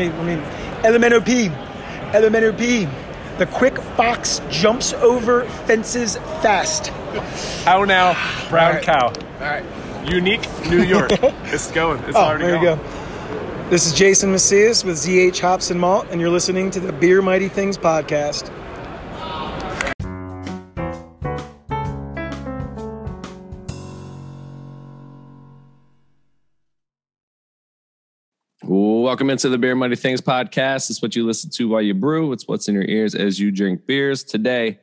me let me Elemento P. Elemento P. The quick fox jumps over fences fast. How now, brown right. cow. All right. Unique New York. it's going. It's Oh, already there you go. This is Jason Macias with ZH Hops and Malt, and you're listening to the Beer Mighty Things podcast. Welcome into the Beer Money Things podcast. It's what you listen to while you brew. It's what's in your ears as you drink beers. Today,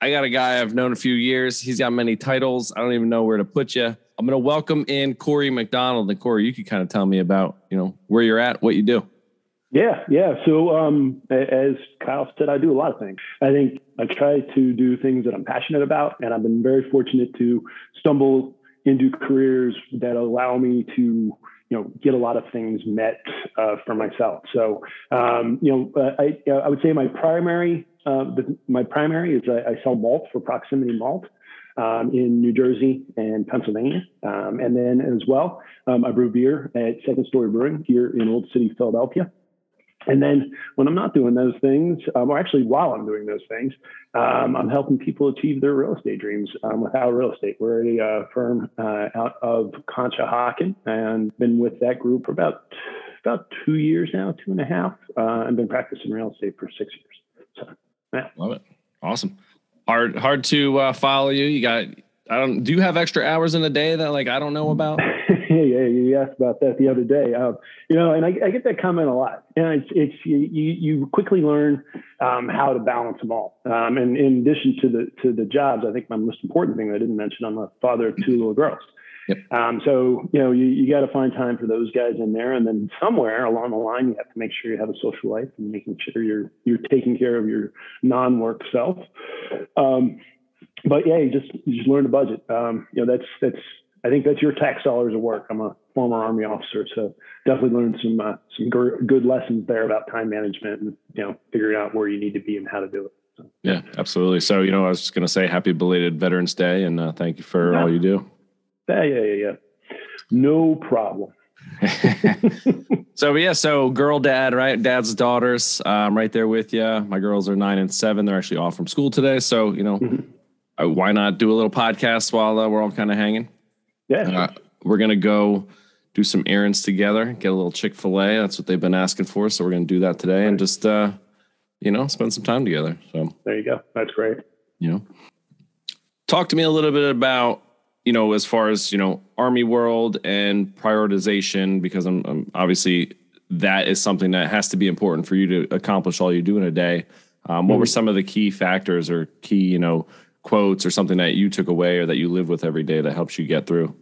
I got a guy I've known a few years. He's got many titles. I don't even know where to put you. I'm going to welcome in Cory McDonald. And Cory, you could kind of tell me about, you know, where you're at, what you do. Yeah, yeah. So, um, as Kyle said, I do a lot of things. I think I try to do things that I'm passionate about, and I've been very fortunate to stumble into careers that allow me to, you know, get a lot of things met uh, for myself. So, um, you know, uh, I uh, I would say my primary uh, the, my primary is I, I sell malt for Proximity Malt. Um, in New Jersey and Pennsylvania. Um, and then as well, um, I brew beer at Second Story Brewing here in Old City, Philadelphia. And then when I'm not doing those things, um, or actually while I'm doing those things, um, I'm helping people achieve their real estate dreams um, without real estate. We're a uh, firm uh, out of Conshohocken and been with that group for about about two years now, two and a half. Uh, I've been practicing real estate for six years. So, yeah. Love it. Awesome. Hard, hard to uh, follow you. You got, I don't, do you have extra hours in a day that like I don't know about? yeah, yeah, you asked about that the other day. Um, you know, and I, I get that comment a lot. And it's, it's you, you quickly learn um, how to balance them all. Um, and in addition to the to the jobs, I think my most important thing I didn't mention, I'm a father of two little girls. Yep. Um, so you know, you, you got to find time for those guys in there, and then somewhere along the line, you have to make sure you have a social life and making sure you're you're taking care of your non-work self. Um, but yeah, you just you just learn to budget. Um, you know, that's that's I think that's your tax dollars at work. I'm a former Army officer, so definitely learned some uh, some good lessons there about time management and you know figuring out where you need to be and how to do it. So, Yeah, absolutely. So, you know, I was just going to say happy belated Veterans Day and uh, thank you for Yeah. all you do. yeah, yeah, yeah, yeah. No problem. so yeah, so girl, dad, right? Dad's daughters, um, right there with you. My girls are nine and seven. They're actually off from school today, so you know, Mhm. uh, why not do a little podcast while uh, we're all kind of hanging? Yeah, Uh, we're gonna go do some errands together, get a little Chick Fil A. That's what they've been asking for, so we're gonna do that today and just uh, you know spend some time together. So there you go. That's great. you know, talk to me a little bit about you know as far as you know army world and prioritization because I'm, I'm obviously that is something that has to be important for you to accomplish all you do in a day um, what were some of the key factors or key you know quotes or something that you took away or that you live with every day that helps you get through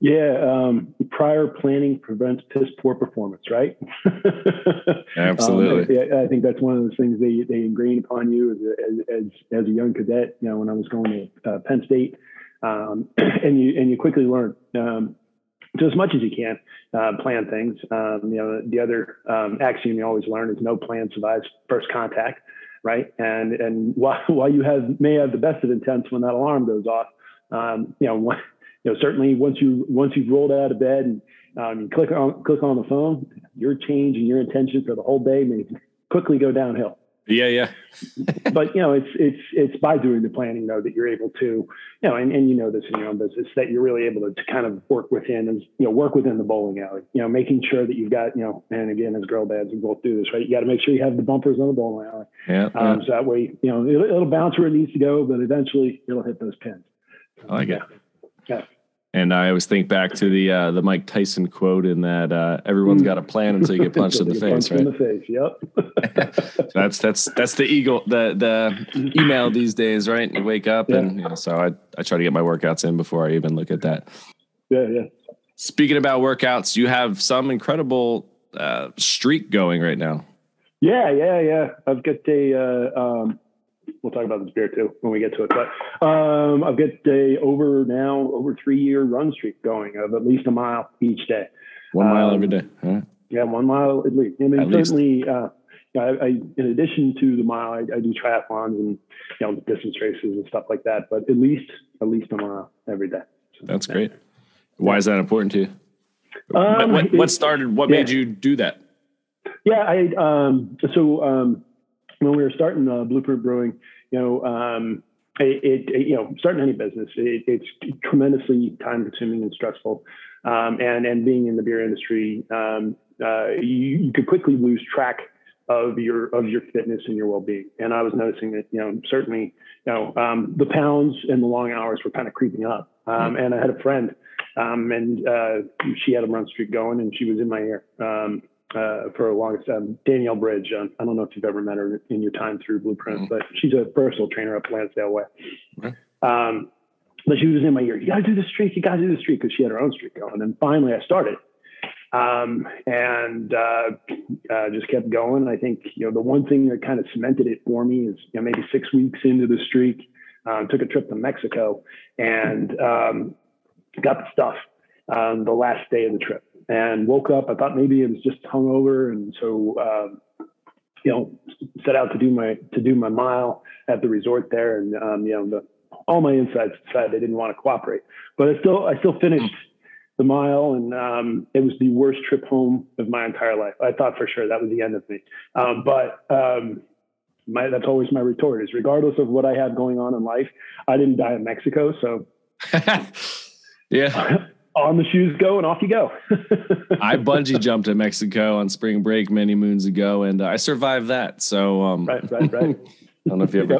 Yeah, um, prior planning prevents piss poor performance, right? Absolutely. Um, I, I think that's one of those things they, they ingrain upon you as a, as, as, as a young cadet. You know, when I was going to uh, Penn State, um, and you and you quickly learn um, to as much as you can uh, plan things. Um, you know, the other um, axiom you always learn is no plan survives first contact, right? And and while while you have may have the best of intents when that alarm goes off, um, you know. One, you know, certainly once you once you've rolled out of bed and um, you click on click on the phone, your change and your intention for the whole day may quickly go downhill. Yeah yeah but you know, it's it's it's by doing the planning though that you're able to, you know, and, and you know this in your own business that you're really able to, to kind of work within and you know work within the bowling alley. You know, making sure that you've got you know, and again as girl dads we both do this right. You got to make sure you have the bumpers on the bowling alley, yeah, um, so that way you know it'll, it'll bounce where it needs to go, but eventually it'll hit those pins. I like it. Yeah. And I always think back to the uh, the Mike Tyson quote in that uh, everyone's got a plan until you get punched in the face, right? In the face. Yep. that's that's that's the eagle the the email these days, right? You wake up and you know, so I I try to get my workouts in before I even look at that. yeah. Yeah. Speaking about workouts, you have some incredible uh, streak going right now. Yeah, yeah, yeah. I've got a. Uh, um, we'll talk about this beer too when we get to it. But um, I've got a over now over three year run streak going of at least a mile each day. One mile Um, every day. All right. Yeah, one mile at least. I mean, At certainly. Uh, I, I, in addition to the mile, I, I do triathlons and you know distance races and stuff like that. But at least at least a mile every day. So, That's yeah. great. Why is that important to you? Um, what, what started? What yeah. made you do that? Yeah, I um, so um, when we were starting uh, Blueprint Brewing, you know, um, it, it, you know starting any business, it, it's tremendously time consuming and stressful, um, and and being in the beer industry, um, uh, you, you could quickly lose track of your of your fitness and your well being. And I was noticing that you know certainly you know um, the pounds and the long hours were kind of creeping up. Um, and I had a friend, um, and uh, she had a run streak going, and she was in my ear um, uh, for a long time. Danielle Bridge. Um, I don't know if you've ever met her in your time through Blueprint, mm-hmm. but she's a personal trainer up Lansdale Way. Um, but she was in my ear. You got to do the streak. You got to do the streak because she had her own streak going. And finally, I started. Um, and uh, uh, just kept going. I think you know the one thing that kind of cemented it for me is you know maybe six weeks into the streak, uh, took a trip to Mexico and um, got the stuff um, the last day of the trip and woke up. I thought maybe it was just hungover, and so um, you know set out to do my to do my mile at the resort there, and um, you know the, all my insides decided they didn't want to cooperate, but I still I still finished the mile, and um, it was the worst trip home of my entire life. I thought for sure that was the end of me, um, but um, my, that's always my retort: is regardless of what I have going on in life, I didn't die in Mexico, so yeah. on the shoes go and off you go. I bungee jumped in Mexico on spring break many moons ago, and uh, I survived that. So, um, right, right, right. I don't know if you ever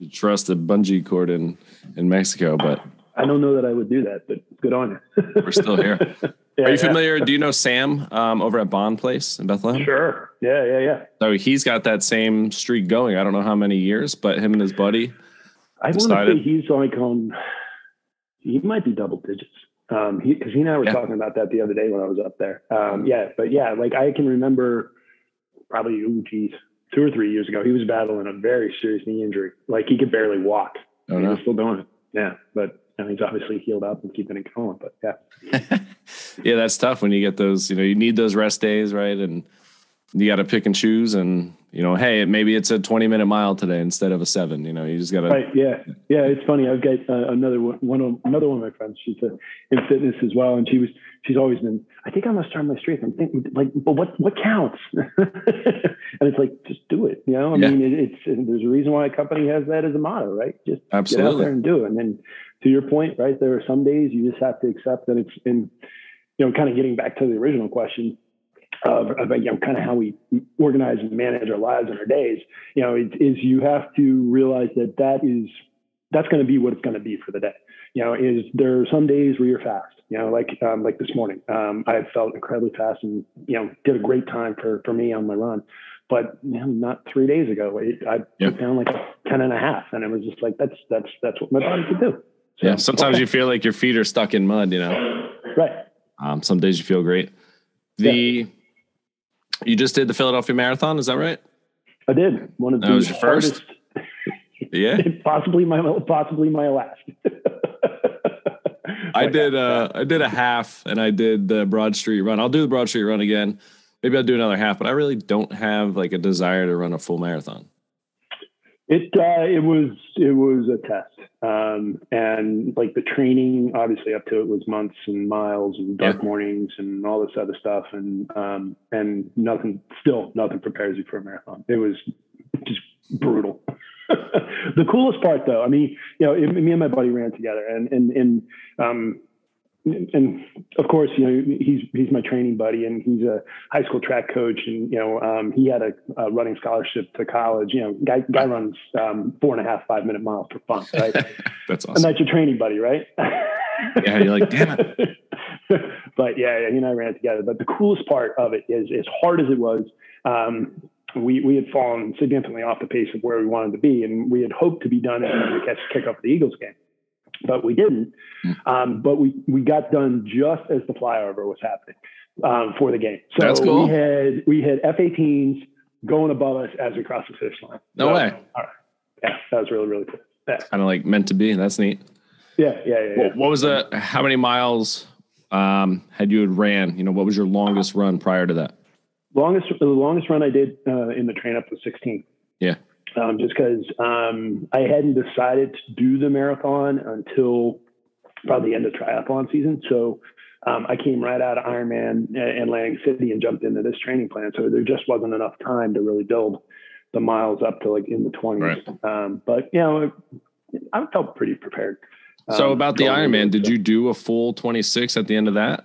yep. trust a bungee cord in in Mexico, but I don't know that I would do that, but good on you. We're still here. Yeah, Are you familiar? Yeah. Do you know Sam um, over at Bonn Place in Bethlehem? Sure. Yeah, yeah, yeah. So he's got that same streak going. I don't know how many years, but him and his buddy. I want to say he's like on. He might be double digits. Um, because he, he, and I were yeah. talking about that the other day when I was up there. Um, yeah, but yeah, like I can remember probably, oh geez, two or three years ago, he was battling a very serious knee injury. Like he could barely walk. Oh, no. He was still doing it. Yeah, but and he's obviously healed up and keeping it going. But yeah, yeah, that's tough when you get those. You know, you need those rest days, right? And you got to pick and choose. And you know, hey, maybe it's a twenty minute mile today instead of a seven. You know, you just got to. Right. Yeah. Yeah. It's funny. I've got uh, another one, one of, another one of my friends. She's uh, in fitness as well, and she was she's always been. I think I'm gonna start my streak. I'm thinking like, but what what counts? and it's like just do it. You know, I yeah. mean, it, it's there's a reason why a company has that as a motto, right? Just Absolutely. get out there and do it, and then to your point, right? There are some days you just have to accept that it's in, you know, kind of getting back to the original question of, of you know, kind of how we organize and manage our lives and our days, you know, it, is you have to realize that that is, that's going to be what it's going to be for the day. You know, is there are some days where you're fast, you know, like, um, like this morning, um, I felt incredibly fast and, you know, did a great time for, for me on my run but you know, not three days ago, it, I yep. put down like a 10 and a half and it was just like, that's, that's, that's what my body could do. So, yeah. Sometimes okay. you feel like your feet are stuck in mud, you know? Right. Um, some days you feel great. The, yeah. You just did the Philadelphia Marathon. Is that right? I did. One of that was your first. yeah. Possibly my, possibly my last. I did, uh, I did a half and I did the Broad Street run. I'll do the Broad Street run again. Maybe I'll do another half, but I really don't have like a desire to run a full marathon. It uh, it was it was a test, um, and like the training, obviously up to it was months and miles and dark yeah. mornings and all this other stuff, and um, and nothing, still nothing prepares you for a marathon. It was just brutal. the coolest part, though, I mean, you know, me and my buddy ran together, and and and um, and of course, you know, he's he's my training buddy, and he's a high school track coach, and you know, um, he had a, a, running scholarship to college. You know, guy guy runs um, four and a half five minute miles for fun, right? that's awesome. And that's your training buddy, right? yeah, you're like, damn it. but yeah, yeah, he and I ran it together. But the coolest part of it is, as hard as it was, um, we we had fallen significantly off the pace of where we wanted to be, and we had hoped to be done in time to catch kick off the Eagles game but we didn't. Hmm. Um, but we we got done just as the flyover was happening um, for the game. So That's cool. we had we had F-18s going above us as we crossed the finish line. No so, way. All right. Yeah, that was really really cool. Yeah. Kind of like meant to be. That's neat. Yeah, yeah, yeah. What, what was the? How many miles um, had you had ran? You know, what was your longest run prior to that? Longest the longest run I did uh, in the train up was 16. Yeah um, just because um, I hadn't decided to do the marathon until probably the end of triathlon season. So um, I came right out of Ironman in Atlantic City and jumped into this training plan. So there just wasn't enough time to really build the miles up to like in the 20s. Right. Um, but you know, I felt pretty prepared. So um, about the Ironman, did you do a full 26 at the end of that?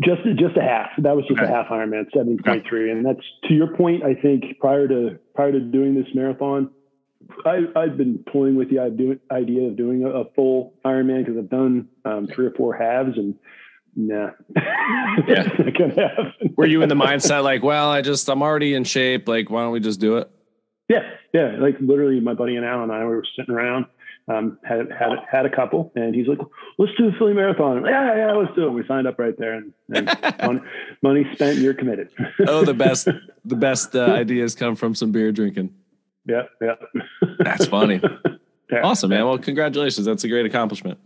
Just just a half. That was just okay. a half Ironman, 7.3. Okay. And that's to your point, I think prior to prior to doing this marathon, I, I've been toying with the idea of doing a, a full Ironman because I've done um, three or four halves and nah. yeah. Were you in the mindset like, well, I just I'm already in shape. Like, why don't we just do it? Yeah, yeah. Like literally, my buddy and Al and I were sitting around, um, had had had a couple, and he's like, "Let's do a Philly Marathon." Yeah, yeah, let's do it. We signed up right there, and, and money, money, spent. You're committed. oh, the best, the best uh, ideas come from some beer drinking. Yeah, yeah. That's funny. Yeah, awesome, man. Well, congratulations. That's a great accomplishment.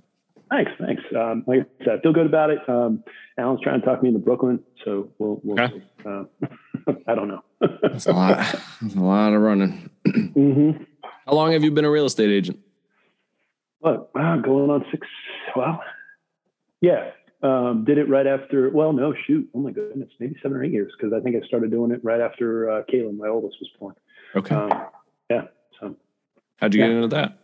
Thanks, thanks. Um, like I said, I feel good about it. Um, Alan's trying to talk me into Brooklyn, so we'll. we'll okay. uh, I don't know. That's a lot. That's a lot of running. Mm-hmm. How long have you been a real estate agent? What? Wow, going on six. Well, yeah. Um, did it right after. Well, no, shoot. Oh my goodness, maybe seven or eight years because I think I started doing it right after uh, Kaylin, my oldest, was born. Okay. Um, yeah. So. How'd you yeah. get into that?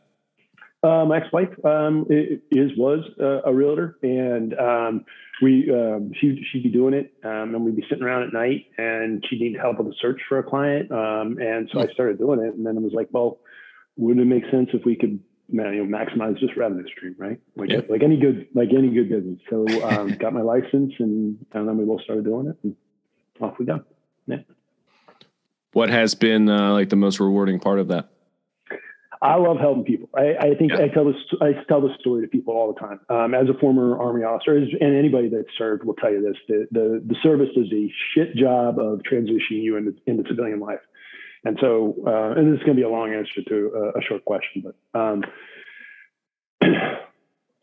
Uh, my ex-wife um, is was uh, a realtor, and um, we um, she she'd be doing it, um, and we'd be sitting around at night, and she needed help with a search for a client, um, and so I hmm. started doing it, and then it was like, well, wouldn't it make sense if we could you know maximize just revenue stream, right? Like yeah. like any good like any good business. So um, got my license, and and then we both started doing it, and off we go. Yeah. What has been uh, like the most rewarding part of that? I love helping people. I, I think yeah. I tell this I tell this story to people all the time. Um, as a former Army officer, and anybody that served will tell you this: the, the the service does a shit job of transitioning you into into civilian life. And so, uh, and this is going to be a long answer to a, a short question, but um,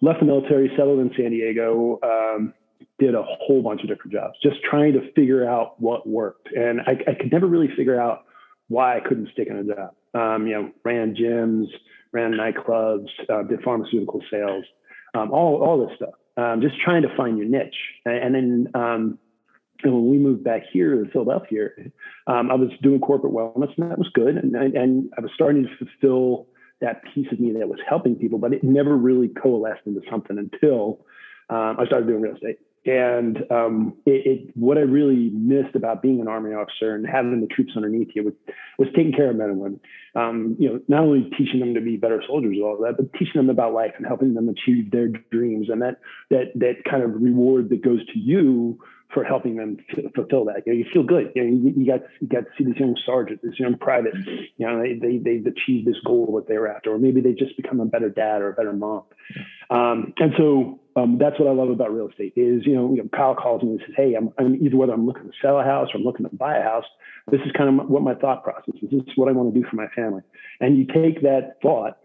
left the military, settled in San Diego, um, did a whole bunch of different jobs, just trying to figure out what worked. And I, I could never really figure out why I couldn't stick in a job. Um, you know, ran gyms, ran nightclubs, uh, did pharmaceutical sales, um, all all this stuff. Um, just trying to find your niche. And, and then um, and when we moved back here to Philadelphia, um, I was doing corporate wellness, and that was good. And, and I was starting to fulfill that piece of me that was helping people, but it never really coalesced into something until um, I started doing real estate. And um, it, it, what I really missed about being an army officer and having the troops underneath you was, was taking care of men and women. Um, you know, not only teaching them to be better soldiers and all that, but teaching them about life and helping them achieve their dreams. And that that that kind of reward that goes to you for helping them fulfill that. You know, you feel good. You, know, you, you got you got to see this young sergeant, this young private. You know, they, they they've achieved this goal that they're after, or maybe they just become a better dad or a better mom. Um, and so um, that's what I love about real estate is you know, you know Kyle calls me and says, hey, I'm, I'm, either whether I'm looking to sell a house or I'm looking to buy a house. This is kind of what my thought process is. This is what I want to do for my family. And you take that thought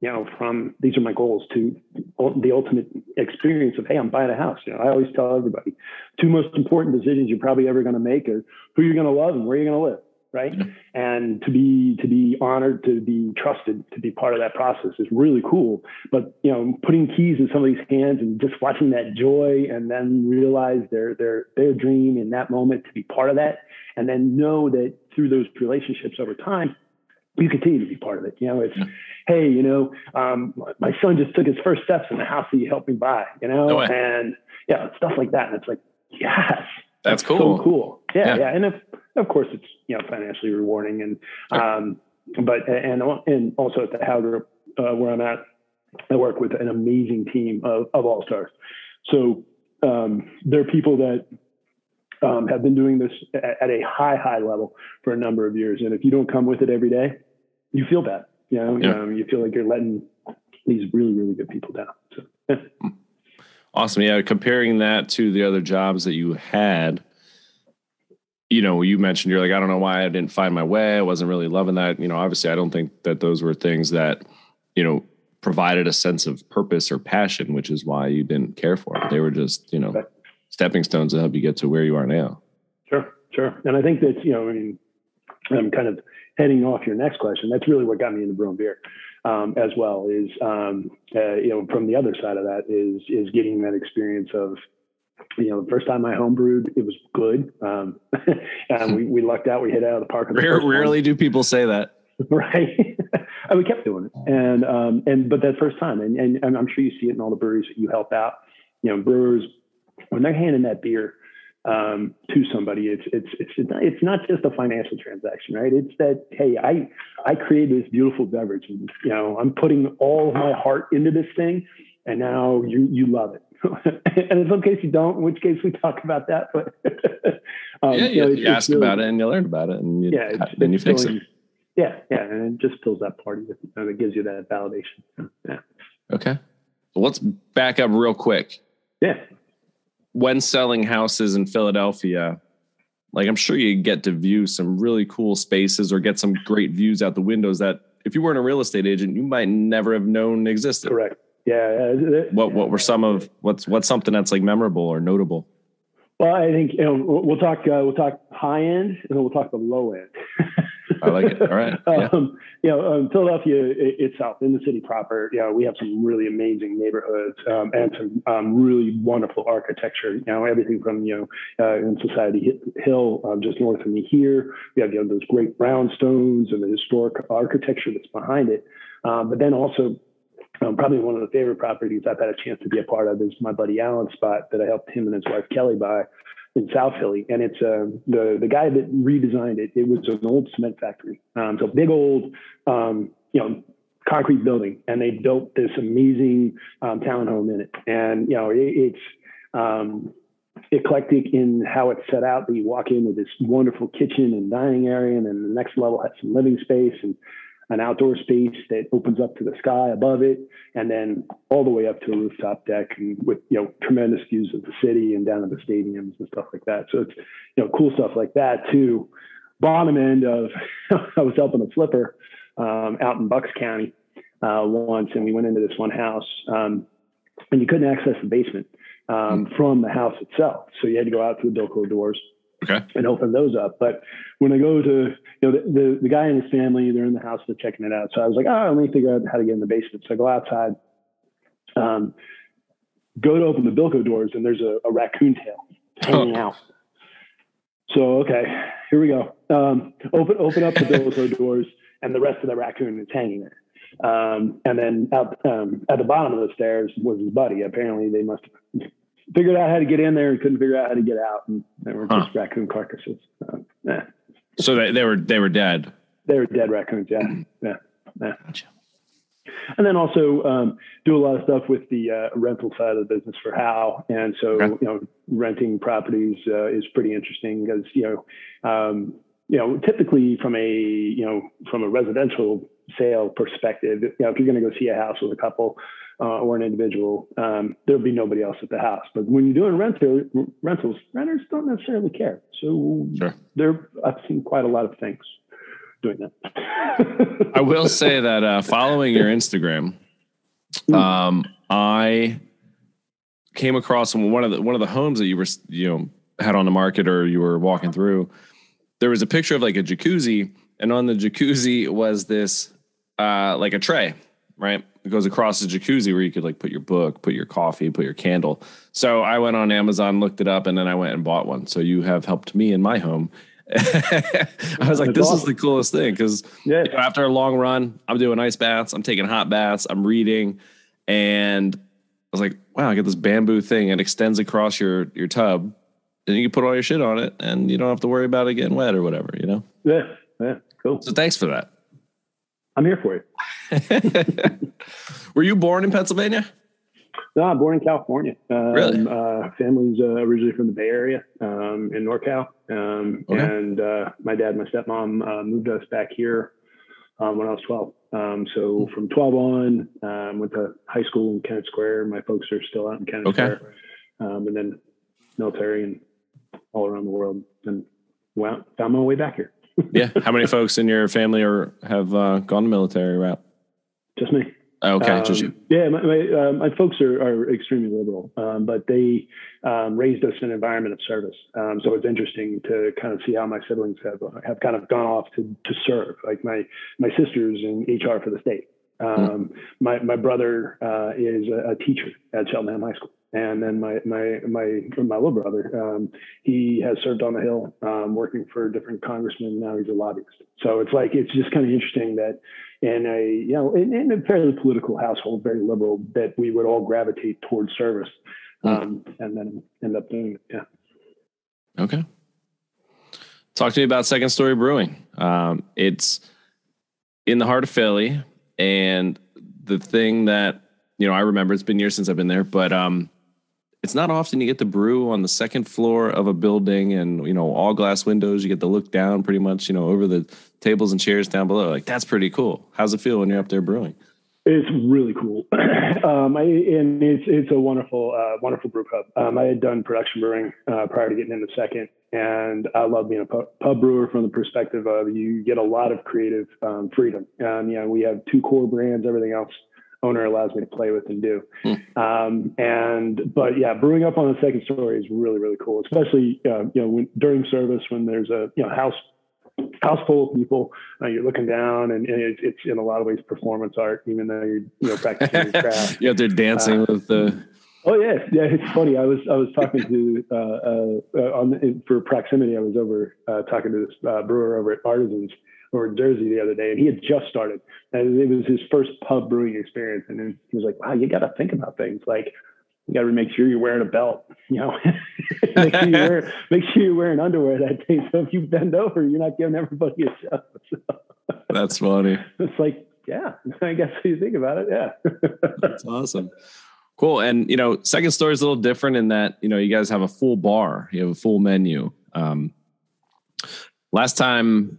you know, from these are my goals to the ultimate experience of, hey, I'm buying a house. You know, I always tell everybody, two most important decisions you're probably ever going to make are who you're going to love and where you're going to live, right? And to be to be honored, to be trusted, to be part of that process is really cool. But you know, putting keys in somebody's hands and just watching that joy, and then realize their their their dream in that moment to be part of that, and then know that through those relationships over time you continue to be part of it. You know, it's, yeah. hey, you know, um, my son just took his first steps in the house that you helped me buy, you know, no and yeah, stuff like that. And it's like, yes, that's, that's cool. So cool. Yeah. Yeah. yeah. And if, of course it's, you know, financially rewarding and, sure. um, but, and, and also at the Group, uh, where I'm at, I work with an amazing team of, of all stars. So, um, there are people that um, have been doing this at, at, a high, high level for a number of years. And if you don't come with it every day, you feel bad. You know, yeah. um, you feel like you're letting these really, really good people down. So. Awesome. Yeah. Comparing that to the other jobs that you had, you know, you mentioned you're like, I don't know why I didn't find my way. I wasn't really loving that. You know, obviously, I don't think that those were things that, you know, provided a sense of purpose or passion, which is why you didn't care for it. They were just, you know, stepping stones to help you get to where you are now. Sure, sure. And I think that, you know, I mean, I'm kind of heading off your next question. That's really what got me into brewing beer um, as well is, um, uh, you know, from the other side of that is, is getting that experience of you know, the first time I homebrewed, it was good. Um, and we, we lucked out. We hit out of the park. The Rare, rarely do people say that. right. and we kept doing it. And, um, and, but that first time, and, and, and I'm sure you see it in all the breweries that you help out, you know, brewers, when they're handing that beer, um, to somebody, it's, it's, it's, it's not just a financial transaction, right? It's that, Hey, I, I created this beautiful beverage and, you know, I'm putting all of my heart into this thing and now you, you love it. and in some case you don't, in which case we talk about that, but, um, yeah, you, you, know, you ask really, about it and you learn about it and you, yeah, then you fix it. Yeah. Yeah. And it just fills that party and it gives you that validation. Yeah. Okay. So let's back up real quick. Yeah when selling houses in Philadelphia, like I'm sure you get to view some really cool spaces or get some great views out the windows that if you weren't a real estate agent, you might never have known existed. Correct. Yeah. What What were some of what's what's something that's like memorable or notable? Well, I think you know we'll talk uh, we'll talk high end and then we'll talk the low end. I like it. All right. Yeah. Um, you know, um, Philadelphia itself, in the city proper, you know, we have some really amazing neighborhoods um, and some um, really wonderful architecture. You know, everything from you know, uh, in Society Hill, um, just north of me here, we have you know those great brownstones and the historic architecture that's behind it. Um, but then also um, probably one of the favorite properties I've had a chance to be a part of is my buddy Alan's spot that I helped him and his wife Kelly buy in South Philly, and it's uh, the the guy that redesigned it. It was an old cement factory, um, so big old, um, you know, concrete building, and they built this amazing um, townhome in it. And you know, it, it's um, eclectic in how it's set out. You walk in with this wonderful kitchen and dining area, and then the next level has some living space and an outdoor space that opens up to the sky above it, and then all the way up to a rooftop deck and with you know tremendous views of the city and down to the stadiums and stuff like that. So it's you know cool stuff like that too. Bottom end of I was helping a flipper um, out in Bucks County uh, once, and we went into this one house, um, and you couldn't access the basement um, mm. from the house itself, so you had to go out through the Bilco doors okay. and open those up. But when I go to, you know, the, the, the, guy and his family, they're in the house, they're checking it out. So I was like, oh, let me figure out how to get in the basement. So I go outside, um, go to open the Bilco doors, and there's a, a raccoon tail hanging oh. out. So okay, here we go. Um, open open up the Bilco doors, and the rest of the raccoon is hanging there. Um, and then out um, at the bottom of the stairs was his buddy. Apparently, they must have figured out how to get in there and couldn't figure out how to get out, and they were just huh. raccoon carcasses. Uh, yeah. So they, they were they were dead. They were dead raccoons. Yeah, yeah, yeah. Gotcha. And then also um, do a lot of stuff with the uh, rental side of the business for How, and so okay. you know renting properties uh, is pretty interesting because you know um, you know typically from a you know from a residential sale perspective, you know if you're going to go see a house with a couple, uh, or an individual, um, there'll be nobody else at the house. But when you're doing rental rentals, renters don't necessarily care. So sure. there, I've seen quite a lot of things doing that. I will say that uh, following your Instagram, hmm. um, I came across one of the one of the homes that you were you know had on the market or you were walking through. There was a picture of like a jacuzzi, and on the jacuzzi was this uh, like a tray, right? It goes across the jacuzzi where you could like put your book, put your coffee, put your candle. So I went on Amazon, looked it up, and then I went and bought one. So you have helped me in my home. I was like, this is the coolest thing because yeah. you know, after a long run, I'm doing ice baths, I'm taking hot baths, I'm reading, and I was like, wow, I get this bamboo thing. It extends across your your tub, and you can put all your shit on it, and you don't have to worry about it getting wet or whatever. You know? Yeah, yeah, cool. So thanks for that. I'm here for you. Were you born in Pennsylvania? No, I'm born in California. Um, really? Uh, family's uh, originally from the Bay Area um, in NorCal. Um, okay. And uh, my dad and my stepmom uh, moved us back here um, when I was 12. Um, so hmm. from 12 on, um, went to high school in Kennett Square. My folks are still out in Kennett okay. Square. and then military and all around the world. And found my way back here yeah. How many folks in your family are have uh, gone the military route? Just me. Oh, okay, um, just you. Yeah, my my, uh, my folks are, are extremely liberal, um, but they um, raised us in an environment of service. Um, so it's interesting to kind of see how my siblings have have kind of gone off to to serve. Like my my sister's in HR for the state, Um, my my brother uh, is a, a, teacher at Cheltenham High School, and then my my my my little brother, um, he has served on the Hill, um, working for different congressmen. Now he's a lobbyist. So it's like it's just kind of interesting that in a you know in, in a fairly political household, very liberal, that we would all gravitate towards service, um, and then end up doing it. Yeah. Okay. Talk to me about Second Story Brewing. Um, it's in the heart of Philly, and the thing that you know I remember it's been years since I've been there, but um, it's not often you get to brew on the second floor of a building, and you know all glass windows. You get to look down pretty much, you know, over the tables and chairs down below. Like that's pretty cool. How's it feel when you're up there brewing? It's really cool, um, I, and it's it's a wonderful uh, wonderful brew pub. Um, I had done production brewing uh, prior to getting into second, and I love being a pub, pub, brewer from the perspective of you get a lot of creative um, freedom. Um, you know, we have two core brands. Everything else owner allows me to play with and do. Hmm. Um, and but yeah, brewing up on the second story is really really cool, especially uh, you know when, during service when there's a you know house house full of people. Uh, you're looking down, and, and it, it's in a lot of ways performance art, even though you're you know practicing your craft. yeah, they're dancing uh, with the Oh yeah, yeah. It's funny. I was I was talking to uh, uh, uh on for proximity. I was over uh, talking to this uh, brewer over at Artisans in Jersey the other day, and he had just started, and it was his first pub brewing experience. And he was like, "Wow, you got to think about things like you got to make sure you're wearing a belt. You know, make sure you wear make sure you're wearing underwear that day. So if you bend over, you're not giving everybody a shot." So, That's funny. It's like, yeah, I guess if you think about it, yeah. That's awesome. Cool. And you know, second story is a little different in that you know you guys have a full bar, you have a full menu. Um, last time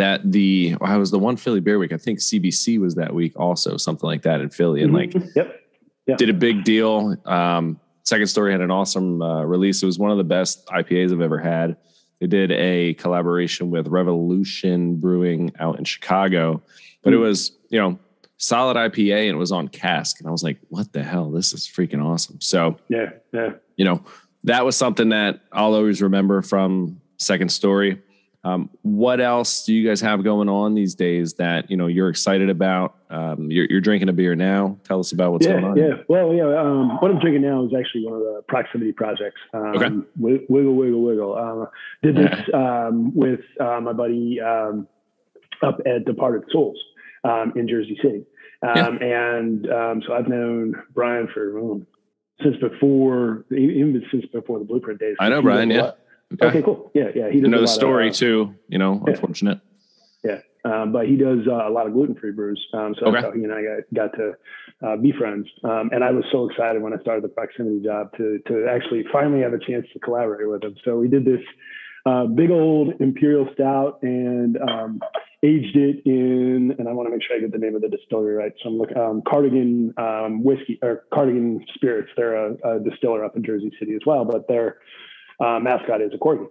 that the I was the one Philly Beer Week, I think CBC was that week also, something like that in Philly, and like mm-hmm. yep. Yeah. did a big deal. Um, second story had an awesome uh, release. It was one of the best IPAs I've ever had. They did a collaboration with Revolution Brewing out in Chicago, but mm. it was you know solid IPA and it was on cask. And I was like, what the hell? This is freaking awesome. So, yeah, yeah. You know, that was something that I'll always remember from Second Story. Um, what else do you guys have going on these days that you know you're excited about? Um, you're, you're, drinking a beer now. Tell us about what's yeah, going on. Yeah, well, yeah. Um, what I'm drinking now is actually one of the proximity projects. Um, okay. Wiggle, wiggle, wiggle. Um, did this um, with uh, my buddy um, up at Departed Soles um, in Jersey City. Um, yeah. And um, so I've known Brian for um, since before, even since before the Blueprint days. I know Brian. Yeah. Okay. okay. cool. Yeah, yeah. He does know the story of, uh, too. You know, yeah. unfortunate. Yeah, um, but he does uh, a lot of gluten free brews. Um, so okay. that's how he and I got, got to uh, be friends. Um, and I was so excited when I started the proximity job to to actually finally have a chance to collaborate with him. So we did this uh, big old imperial stout and um, aged it in, and I want to make sure I get the name of the distillery right. So I'm looking, um, Cardigan um, whiskey or Cardigan Spirits. They're a, a, distiller up in Jersey City as well, but their uh, mascot is a corgi.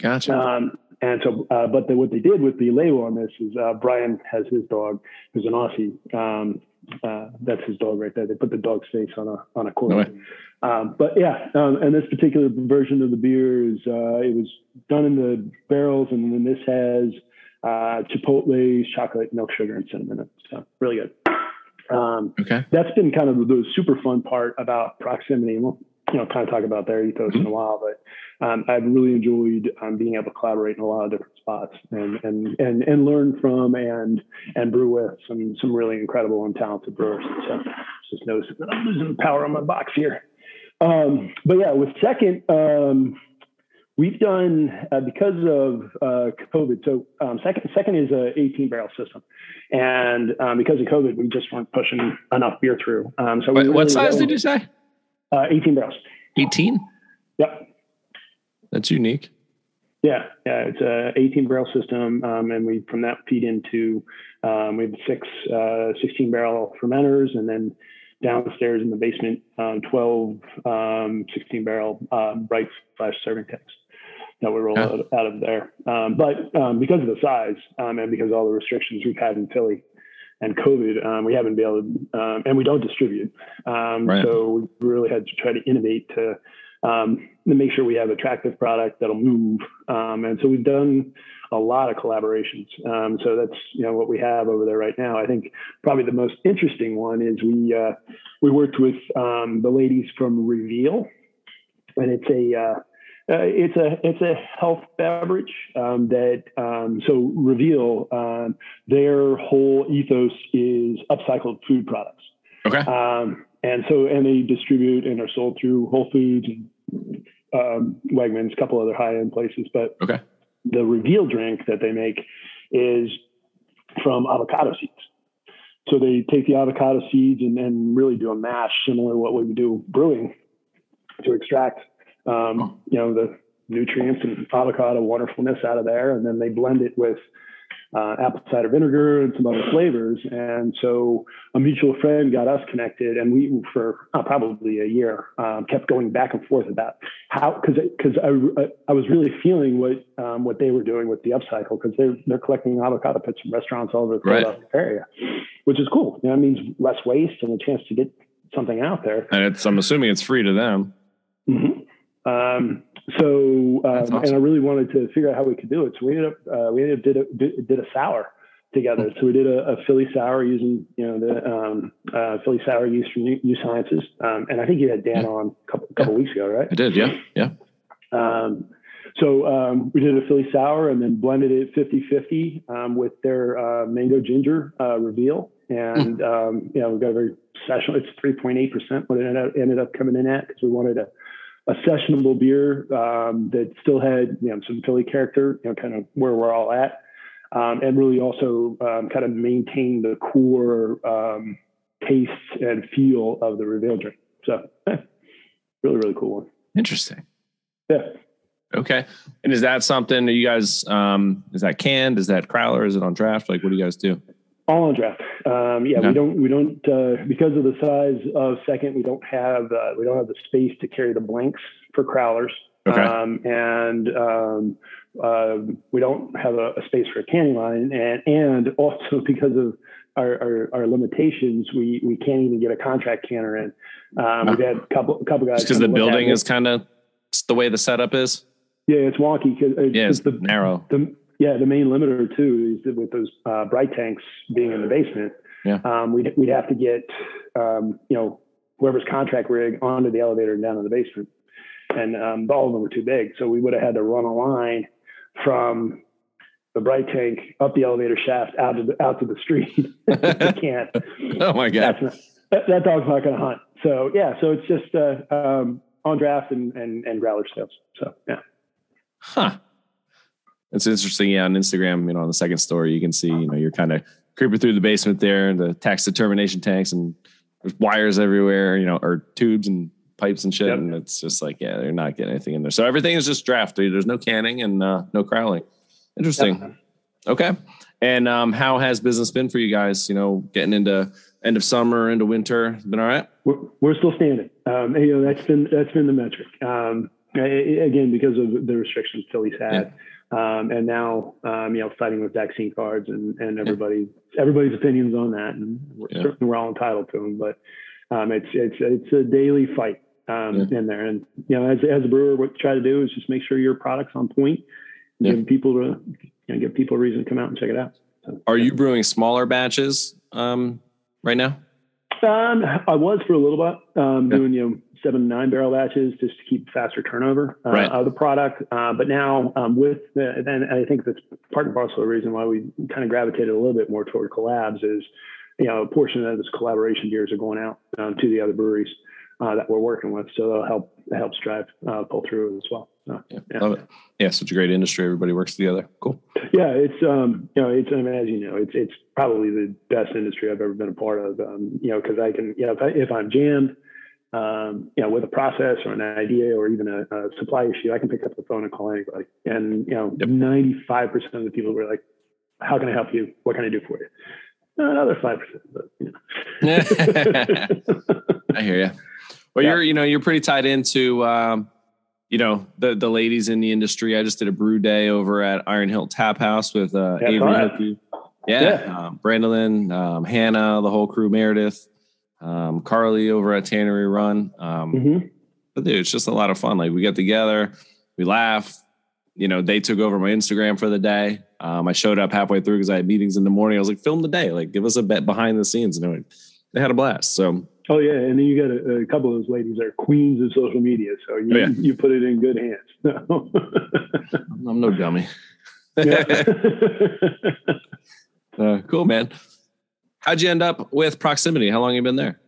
Gotcha. Um, and so, uh, but the, what they did with the label on this is uh, Brian has his dog, who's an Aussie. Um, uh, that's his dog right there. They put the dog's face on a on a corgi. No um, but yeah, um, and this particular version of the beer is uh, it was done in the barrels, and then this has uh, chipotle, chocolate, milk sugar, and cinnamon. So really good. Um, okay, that's been kind of the super fun part about proximity. We'll you know kind of talk about their ethos mm-hmm. in a while, but um, I've really enjoyed um, being able to collaborate in a lot of different spots and and and and learn from and and brew with some some really incredible and talented brewers. So just notice that I'm losing power on my box here. Um, but yeah, with second, um, we've done uh, because of uh, COVID. So um, second, second is a 18 barrel system, and um, because of COVID, we just weren't pushing enough beer through. Um, so Wait, really what size did you say? Uh, 18 barrels. 18. Yep. That's unique. Yeah, yeah, it's a 18 barrel system, um, and we from that feed into um, we have six uh, 16 barrel fermenters, and then downstairs in the basement, um, 12 um, 16 barrel um, bright flash serving tanks that we roll yeah. out, out, of there. Um, but um, because of the size um, and because of all the restrictions we've had in Philly and COVID, we haven't been able to, and we don't distribute. Right. So we really had to try to innovate to um, to make sure we have attractive product that'll move. Um, and so we've done a lot of collaborations. Um, so that's you know what we have over there right now. I think probably the most interesting one is we uh, we worked with um, the ladies from Reveal, and it's a uh, uh, it's a it's a health beverage um, that um, so Reveal um, their whole ethos is upcycled food products. Okay. Um, and so and they distribute and are sold through Whole Foods and um, Wegmans, a couple other high end places. But Okay. the Reveal drink that they make is from avocado seeds. So they take the avocado seeds and then really do a mash similar to what we would do brewing to extract, um, you know, the nutrients and avocado wonderfulness out of there. And then they blend it with uh, apple cider vinegar and some other flavors. And so a mutual friend got us connected, and we, for uh, probably a year, um, kept going back and forth about how, because because I, I was really feeling what um, what they were doing with the upcycle, because they're they're collecting avocado pits from restaurants all over the Right. Area, which is cool. You know, it means less waste and a chance to get something out there. And it's I'm assuming it's free to them. Um, so, um, awesome. and I really wanted to figure out how we could do it. So we ended up, uh, we ended up did a, did, did a sour together. So we did a, a Philly sour using, you know, the um, uh, Philly sour used from new, U Sciences. Um, and I think you had Dan on a couple, couple weeks ago, right? I did. Yeah. Yeah. Um, so um, we did a Philly sour and then blended it 50 50 um, with their uh, mango ginger uh, reveal. And, um, you know, we got a very sessional, it's 3.8% what it ended up, ended up coming in at because we wanted a, a sessionable beer um, that still had, you know, some Philly character, you know, kind of where we're all at. Um, and really also um, kind of maintain the core um, taste and feel of the reveal drink. So, eh, really, really cool one. Interesting. Yeah. Okay. And is that something that you guys um is that canned? Is that crowler? Is it on draft? Like what do you guys do? All on draft. Um, yeah, Okay. we don't we don't uh, because of the size of second, we don't have uh, we don't have the space to carry the blanks for crowlers. Okay. Um, and um, uh, we don't have a, a space for a canning line, and and also because of our, our, our limitations, we we can't even get a contract canner in. Um, we've had a couple a couple guys because the building is kind of the way the setup is. yeah, it's wonky because Yeah, it's the narrow. the yeah the main limiter too is that with those uh, bright tanks being in the basement Yeah. um, we'd, we'd have to get um, you know whoever's contract rig onto the elevator and down in the basement and um, all of them were too big so we would have had to run a line from the bright tank up the elevator shaft out to the out to the street we can't Oh my god. that's not, that, that dog's not going to hunt so yeah so it's just uh, um, on draft and, and and growler sales so yeah Huh. It's interesting. Yeah, on Instagram, you know, on the second story, you can see, you know, you're kind of creeping through the basement there and the tax determination tanks and there's wires everywhere, you know, or tubes and pipes and shit. Yep. And it's just like, yeah, they're not getting anything in there. So everything is just drafted. There's no canning and uh, no crowling. Interesting. Okay. And um, how has business been for you guys? You know, getting into end of summer, into winter, been all right? we're, we're still standing. Um, you know, that's been that's been the metric. Um, again, because of the restrictions Philly's had, um, and now um, you know fighting with vaccine cards and and everybody everybody's opinions on that, and we're, Yeah. certainly we're all entitled to them. But um, it's it's it's a daily fight um, in there, and you know, as as a brewer, what you try to do is just make sure your product's on point, Yeah. give people to you know, give people a reason to come out and check it out. So, Are you brewing smaller batches um, right now? Um, I was for a little bit um, Yeah. doing you know seven nine barrel batches just to keep faster turnover uh, Right. of the product. Uh, but now um, with the, then I think that's part and parcel of the reason why we kind of gravitated a little bit more toward collabs is you know a portion of those collaboration beers are going out um, to the other breweries uh, that we're working with, so that'll help it helps drive uh, pull through as well. So, Yeah, Yeah. love it. Yeah, such a great industry. Everybody works together. Cool. yeah, it's um, you know, it's I mean, as you know, it's it's probably the best industry I've ever been a part of. Um, you know, because I can, you know, if, I, if I'm jammed, um, you know, with a process or an idea or even a, a supply issue, I can pick up the phone and call anybody. And you know, 95 percent of the people were like, "How can I help you? What can I do for you?" Another five percent, but you know. I hear you. Well, Yeah. you're you know you're pretty tied into um, you know the the ladies in the industry. I just did a brew day over at Iron Hill Tap House with uh, Avery. Yeah, Yeah. Um, Brandolyn, um, Hannah, the whole crew, Meredith, um, Carly over at Tannery Run. Um, Mhm. But dude, it's just a lot of fun. Like we get together, we laugh. You know, they took over my Instagram for the day. Um, I showed up halfway through because I had meetings in the morning. I was like, film the day, like give us a bet behind the scenes. And they had a blast. So Oh yeah, and then you got a, a couple of those ladies that are queens of social media, so you, Oh, yeah. you put it in good hands. I'm no dummy. Yeah. Uh, cool, man. How'd you end up with proximity? How long you been there?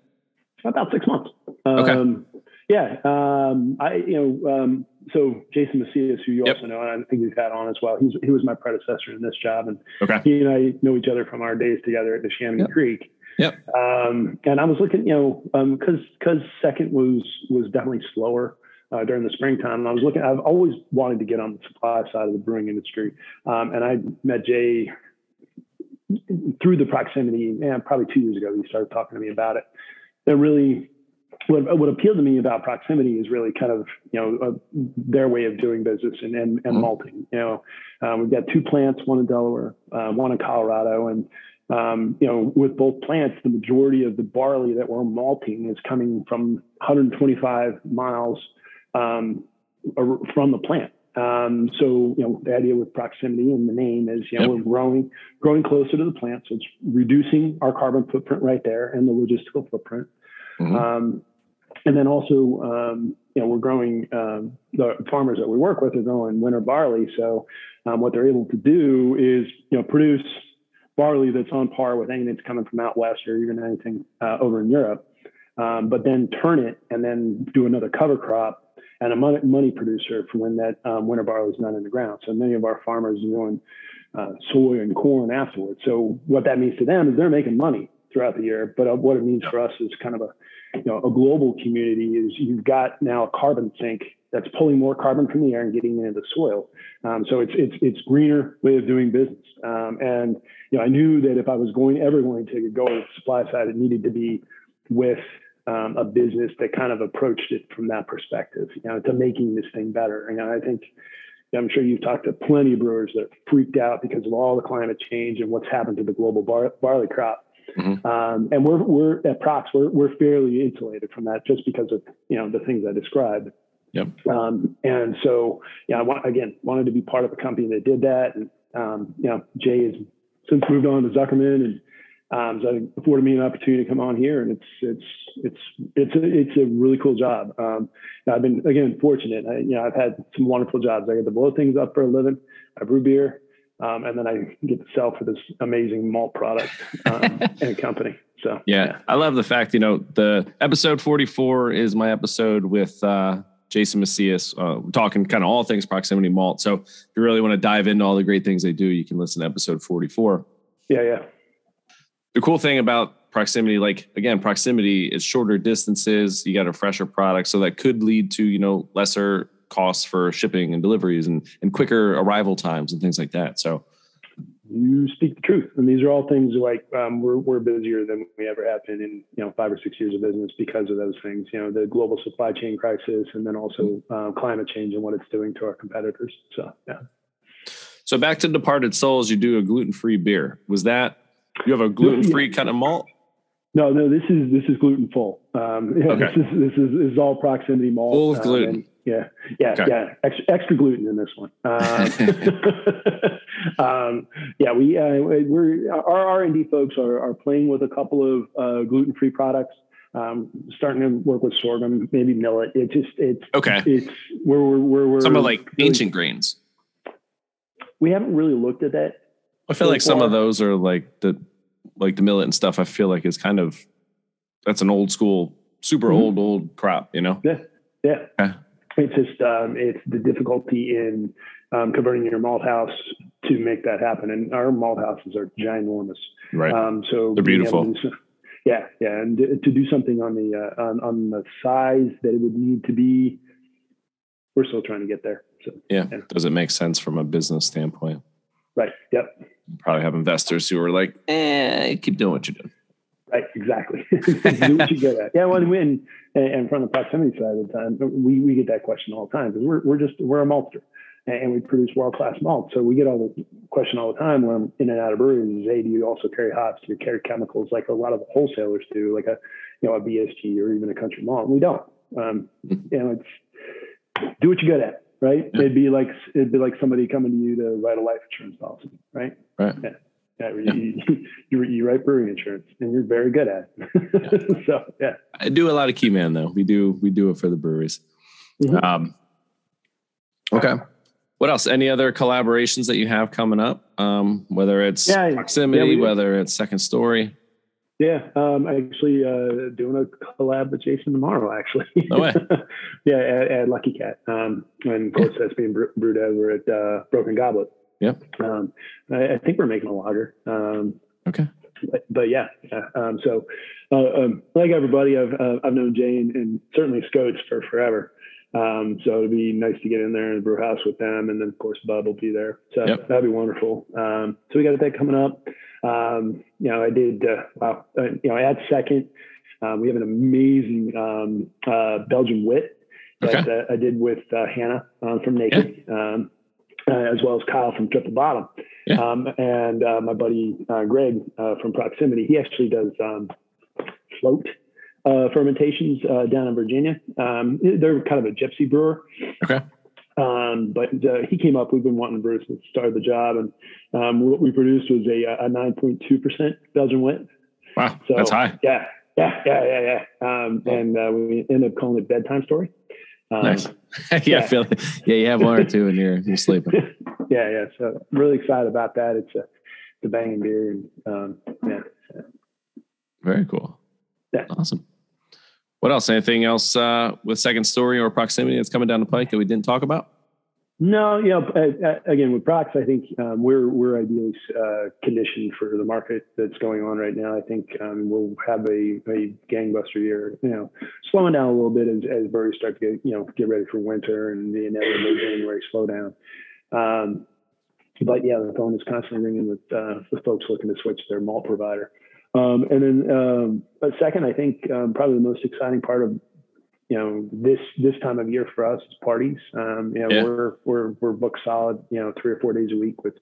About six months. Okay. Um, yeah. Um, I, you know, um, so Jason Macias, who you Yep. also know, and I think you've had on as well. He's, he was my predecessor in this job, and Okay. he and I know each other from our days together at the Chamonix Yep. Creek. Yep. Um, and I was looking, you know, um, cause, cause second was, was definitely slower, uh, during the springtime. And I was looking, I've always wanted to get on the supply side of the brewing industry. Um, and I met Jay through the proximity, and probably two years ago, he started talking to me about it. That really, what, what appealed to me about proximity is really kind of, you know, uh, their way of doing business and, and, and Mhm. malting. You know, um, we've got two plants, one in Delaware, uh, one in Colorado, and um, you know, with both plants, the majority of the barley that we're malting is coming from 125 miles um, from the plant. Um, so, you know, the idea with proximity and the name is, you know, Yep. we're growing, growing closer to the plant. So it's reducing our carbon footprint right there and the logistical footprint. Mhm. Um, and then also, um, you know, we're growing, um, the farmers that we work with are growing winter barley. So um, what they're able to do is, you know, produce barley that's on par with anything that's coming from out west or even anything uh, over in Europe, um, but then turn it and then do another cover crop and a money, money producer for when that um, winter barley is not in the ground. So many of our farmers are doing uh, soy and corn afterwards. So what that means to them is they're making money throughout the year. But uh, what it means for us is kind of a you know a global community is you've got now a carbon sink that's pulling more carbon from the air and getting it into the soil. Um, so it's it's it's greener way of doing business. Um, and you know I knew that if I was going ever going to go to the supply side, it needed to be with um, a business that kind of approached it from that perspective, you know, to making this thing better. And I think I'm sure you've talked to plenty of brewers that freaked out because of all the climate change and what's happened to the global bar- barley crop. Mhm. Um, and we're we're at Prox we're we're fairly insulated from that just because of you know the things I described. Yep. Um, and so yeah, I want again wanted to be part of a company that did that. And um, you know, Jay has since moved on to Zuckerman and um, so afforded me an opportunity to come on here, and it's it's it's it's a, it's a really cool job. Um, I've been again fortunate. I, you know, I've had some wonderful jobs. I get to blow things up for a living. I brew beer, um, and then I get to sell for this amazing malt product um, and company. So Yeah, I love the fact, you know, the episode 44 is my episode with uh, Jason Macias, uh, talking kind of all things proximity malt. So if you really want to dive into all the great things they do, you can listen to episode 44. yeah, yeah, The cool thing about proximity, like again, proximity is shorter distances, you got a fresher product. So that could lead to, you know, lesser costs for shipping and deliveries and, and quicker arrival times and things like that. So you speak the truth, and these are all things like um, we're we're busier than we ever have been in you know five or six years of business because of those things. You know, the global supply chain crisis, and then also uh, climate change and what it's doing to our competitors. So yeah. so back to Departed Soles, you do a gluten-free beer. Was that you have a gluten-free kind of malt? No, no, this is this is gluten full. Um, yeah, Okay. this is this is, this is all proximity malt. Full of um, gluten. and yeah, yeah, Okay. yeah. Extra, extra gluten in this one. Um, um, yeah, we uh, we're our R and D folks are are playing with a couple of uh, gluten free products. Um, starting to work with sorghum, maybe millet. It just it's Okay. it's we're we're we're, we're Some of like really- ancient grains. We haven't really looked at that. I feel so like some of those are like the like the millet and stuff. I feel like is kind of that's an old school, super Mhm. old old crop. You know. Yeah, yeah. Okay. It's just um, it's the difficulty in um, converting your malt house to make that happen, and our malt houses are ginormous. Right. Um, so They're beautiful. to yeah, yeah, and to do something on the uh, on, on the size that it would need to be, we're still trying to get there. So yeah. yeah. Does it make sense from a business standpoint? right, yep, Probably have investors who are like, eh, keep doing what you're doing. Right, exactly. do what you good at. Yeah, well, and, and from the proximity side of the time, we we get that question all the time because we're we're just we're a maltster. and we produce world class malt. So we get all the question all the time when I'm in and out of breweries is, hey, do you also carry hops? Do you carry chemicals like a lot of the wholesalers do, like a you know a BSG or even a country malt? We don't. Um, you know, it's do what you're good at, right? It'd be like it'd be like somebody coming to you to write a life insurance policy, right? Right. Yeah. Yeah, you, you, you write brewing insurance, and you're very good at it. so yeah, I do a lot of key man though. We do we do it for the breweries. Mhm. Um, okay. What else? Any other collaborations that you have coming up? Um, whether it's Yeah, yeah, proximity, do. whether it's second story. Yeah, um, actually uh, doing a collab with Jason tomorrow. Actually, No way. yeah, at, at Lucky Cat, um, and of course that's being brewed over at uh, Broken Goblet. Yep. Um, I, I think we're making a lager. Um, Okay. but, but yeah, yeah. Um, so uh, um, like everybody, I've uh, I've known Jane and certainly Scotes for forever. Um, so it'd be nice to get in there in the brew house with them, and then of course Bub will be there. So Yep. that'd be wonderful. Um, so we got that coming up. Um, you know, I did uh, wow. Uh, you know, at second, um, we have an amazing um, uh, Belgian wit that uh, I did with uh, Hannah from Naked. Um, uh, as well as Kyle from Triple Bottom, Yeah. um, and uh, my buddy uh, Greg uh, from Proximity. He actually does um, float uh, fermentations uh, down in Virginia. Um, they're kind of a gypsy brewer. Okay. Um, but uh, he came up. We've been wanting to brew since the start of the job, and um, what we produced was a, a 9.2 percent Belgian wit. Wow. So That's high. Yeah, yeah, yeah, yeah, yeah. Um, and uh, we ended up calling it bedtime story. Um, Nice. yeah, yeah. Feel yeah, you have one or two and you're you're sleeping. yeah, yeah. So I'm really excited about that. It's a the banging beer, and um, yeah. Very cool. Yeah. Awesome. What else? Anything else uh, with second story or proximity that's coming down the pike that we didn't talk about? No, you know, again with Prox, I think um, we're we're ideally uh, conditioned for the market that's going on right now. I think um, we'll have a, a gangbuster year. You know, slowing down a little bit as, as breweries start to get you know get ready for winter and the inevitable January slowdown. Um, but yeah, the phone is constantly ringing with uh, with folks looking to switch their malt provider. Um, and then, um, but second, I think um, probably the most exciting part of you know this this time of year for us is parties. Um, you know, Yeah. we're we're we're booked solid. You know, three or four days a week with.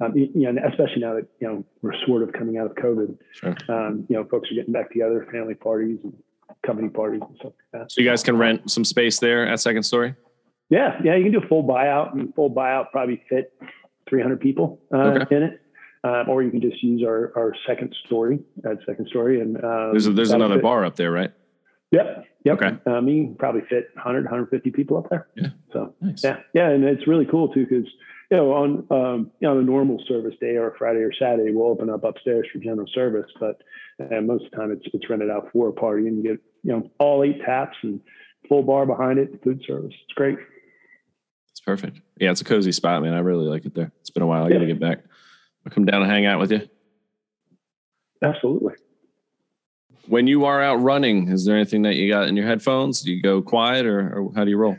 Um, you know, especially now that you know we're sort of coming out of COVID, Sure. um, you know, folks are getting back together, family parties and company parties and stuff like that. So you guys can rent some space there at second story? Yeah, yeah, you can do a full buyout, and full buyout probably fit 300 people uh, Okay. in it, uh, or you can just use our, our second story at second story, and um, There's a, there's another fit- bar up there, right? Yep, yep. Okay. Um, you can probably fit 100, 150 people up there. Yeah. So Nice. yeah, yeah, and it's really cool too because you know on um, you know on a normal service day or Friday or Saturday we'll open up upstairs for general service, but uh, most of the time it's it's rented out for a party and you get you know all eight taps and full bar behind it, food service. It's great. It's perfect. Yeah, it's a cozy spot, man. I really like it there. It's been a while. I got to get back. I'll come down and hang out with you. Absolutely. When you are out running, is there anything that you got in your headphones? Do you go quiet or, or how do you roll?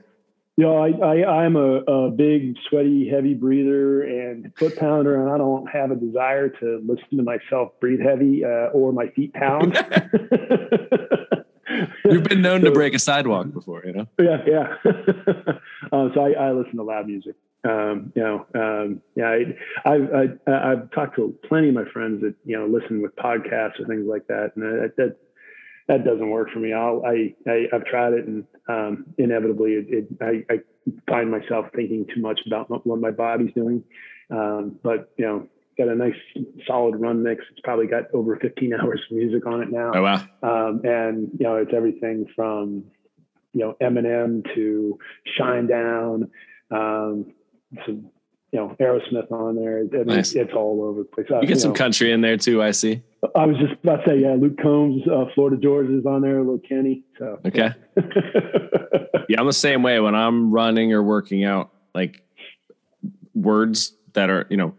You know, I, I, I'm a, a big, sweaty, heavy breather and foot pounder, and I don't have a desire to listen to myself breathe heavy uh, or my feet pound. You've been known to break a sidewalk before, you know? Yeah, yeah. um, so I, I listen to loud music. Um, you know, um, yeah, I, I've, I, I've talked to plenty of my friends that you know listen with podcasts or things like that, and that that, that doesn't work for me. I'll, I, I I've tried it, and um, inevitably, it, it I, I find myself thinking too much about what- what my body's doing. Um, but you know, got a nice solid run mix. It's probably got over 15 hours of music on it now Oh, wow. um, and you know it's everything from you know Eminem to Shinedown, um, some you know Aerosmith on there. I mean, Nice. It's all over the place. You get some know, country in there too, I see. I was just about to say, yeah, Luke Combs, uh, Florida Georgia is on there, a little Kenny. So Okay. Yeah, I'm the same way when I'm running or working out, like words that are, you know,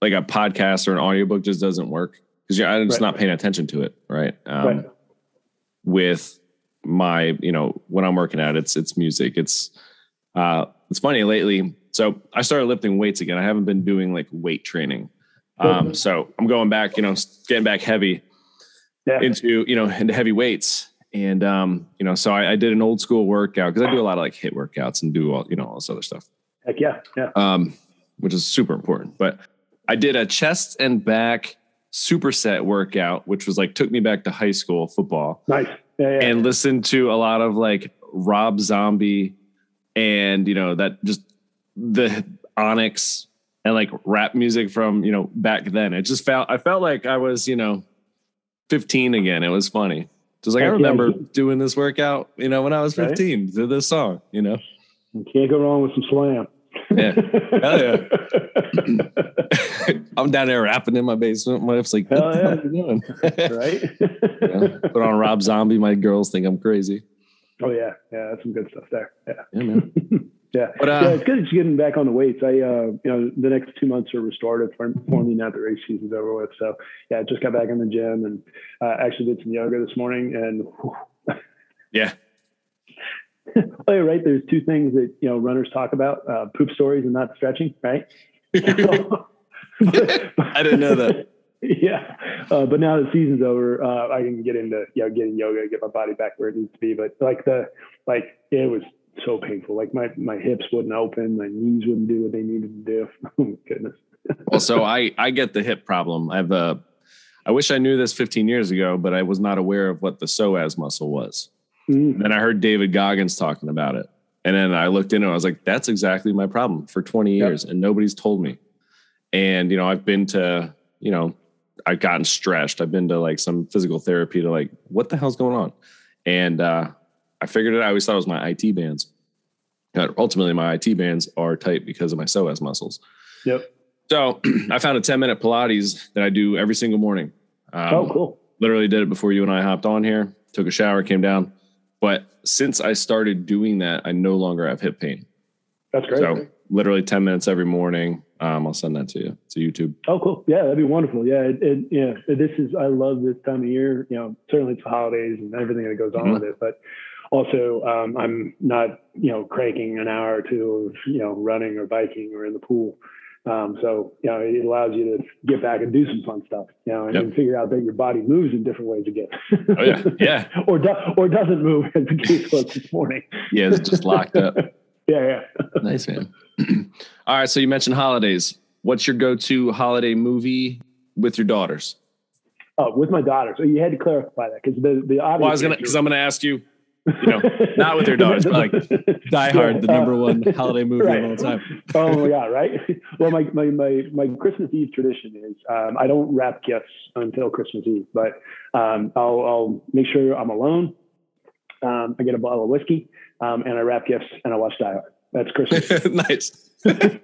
like a podcast or an audiobook just doesn't work because I'm just Right. not paying attention to it. Right. Um, right. With my, you know, when I'm working out, it's, it's music. It's, uh, it's funny lately. So I started lifting weights again. I haven't been doing like weight training. Um, Mhm. so I'm going back, you know, getting back heavy yeah. into you know into heavy weights and um you know so I, I did an old school workout because i do a lot of like HIIT workouts and do all you know all this other stuff Heck yeah, yeah. um, which is super important. But I did a chest and back superset workout, which was like took me back to high school football, Nice. Yeah, yeah. and listened to a lot of like Rob Zombie and you know that just the Onyx and like rap music from you know back then. It just felt I felt like I was you know 15 again. It was funny. Just like I remember doing this workout, you know, when I was Right. 15 to this song, you know. You can't go wrong with some slam. Yeah. Hell yeah. I'm down there rapping in my basement. My wife's like, "What Hell the yeah. hell are you doing?" right? You know, Put on Rob Zombie. My girls think I'm crazy. Oh yeah, yeah. That's some good stuff there. Yeah. Yeah, man. Yeah, But, uh, yeah, it's good that you're getting back on the weights. I, uh, you know, the next two months are restorative for, for me now that the race season's over with. So, yeah, I just got back in the gym and uh, actually did some yoga this morning. And whew. Yeah. oh, yeah, right. There's two things that you know runners talk about: uh, poop stories and not stretching. Right. I didn't know that. yeah, uh, but now the season's over, uh, I can get into you know getting yoga, get my body back where it needs to be. But like the like it was so painful. Like my my hips wouldn't open, my knees wouldn't do what they needed to do. Oh my goodness. Well, so I I get the hip problem. I've uh, I wish I knew this 15 years ago, but I was not aware of what the psoas muscle was. Mm. Then I heard David Goggins talking about it, and then I looked into it. I was like, that's exactly my problem for 20 Yep. years, and nobody's told me. And you know, I've been to you know, I've gotten stretched. I've been to like some physical therapy to like, what the hell's going on? And uh, I figured it. out. I always thought it was my IT bands. But ultimately, my IT bands are tight because of my psoas muscles. Yep. So I found a 10 minute Pilates that I do every single morning. Um, oh, cool. Literally did it before you and I hopped on here, took a shower, came down. But since I started doing that, I no longer have hip pain. That's great. So literally 10 minutes every morning. Um, I'll send that to you to YouTube. Oh, cool. Yeah, that'd be wonderful. Yeah, it, it, yeah. This is I love this time of year. You know, certainly it's the holidays and everything that goes on Mhm. with it, but also um, I'm not you know cranking an hour or two of you know running or biking or in the pool. Um, so you know, it allows you to get back and do some fun stuff. You know, and, Yep. figure out that your body moves in different ways again. Oh, yeah. Yeah. or do, or doesn't move as the case was this morning. Yeah. It's just locked up. Yeah, yeah. Nice, man. All right. So you mentioned holidays. What's your go to holiday movie with your daughters? Oh, with my daughter. So you had to clarify that because the the obvious. Well, I was going to, because I'm to ask you, you know, not with your daughters, but like Die Hard, the number one holiday movie right. of all time. oh my god, right? Well, my my my my Christmas Eve tradition is um, I don't wrap gifts until Christmas Eve, but um, I'll I'll make sure I'm alone. Um, I get a bottle of whiskey um, and I wrap gifts and I watch Die Hard. That's Christmas. nice.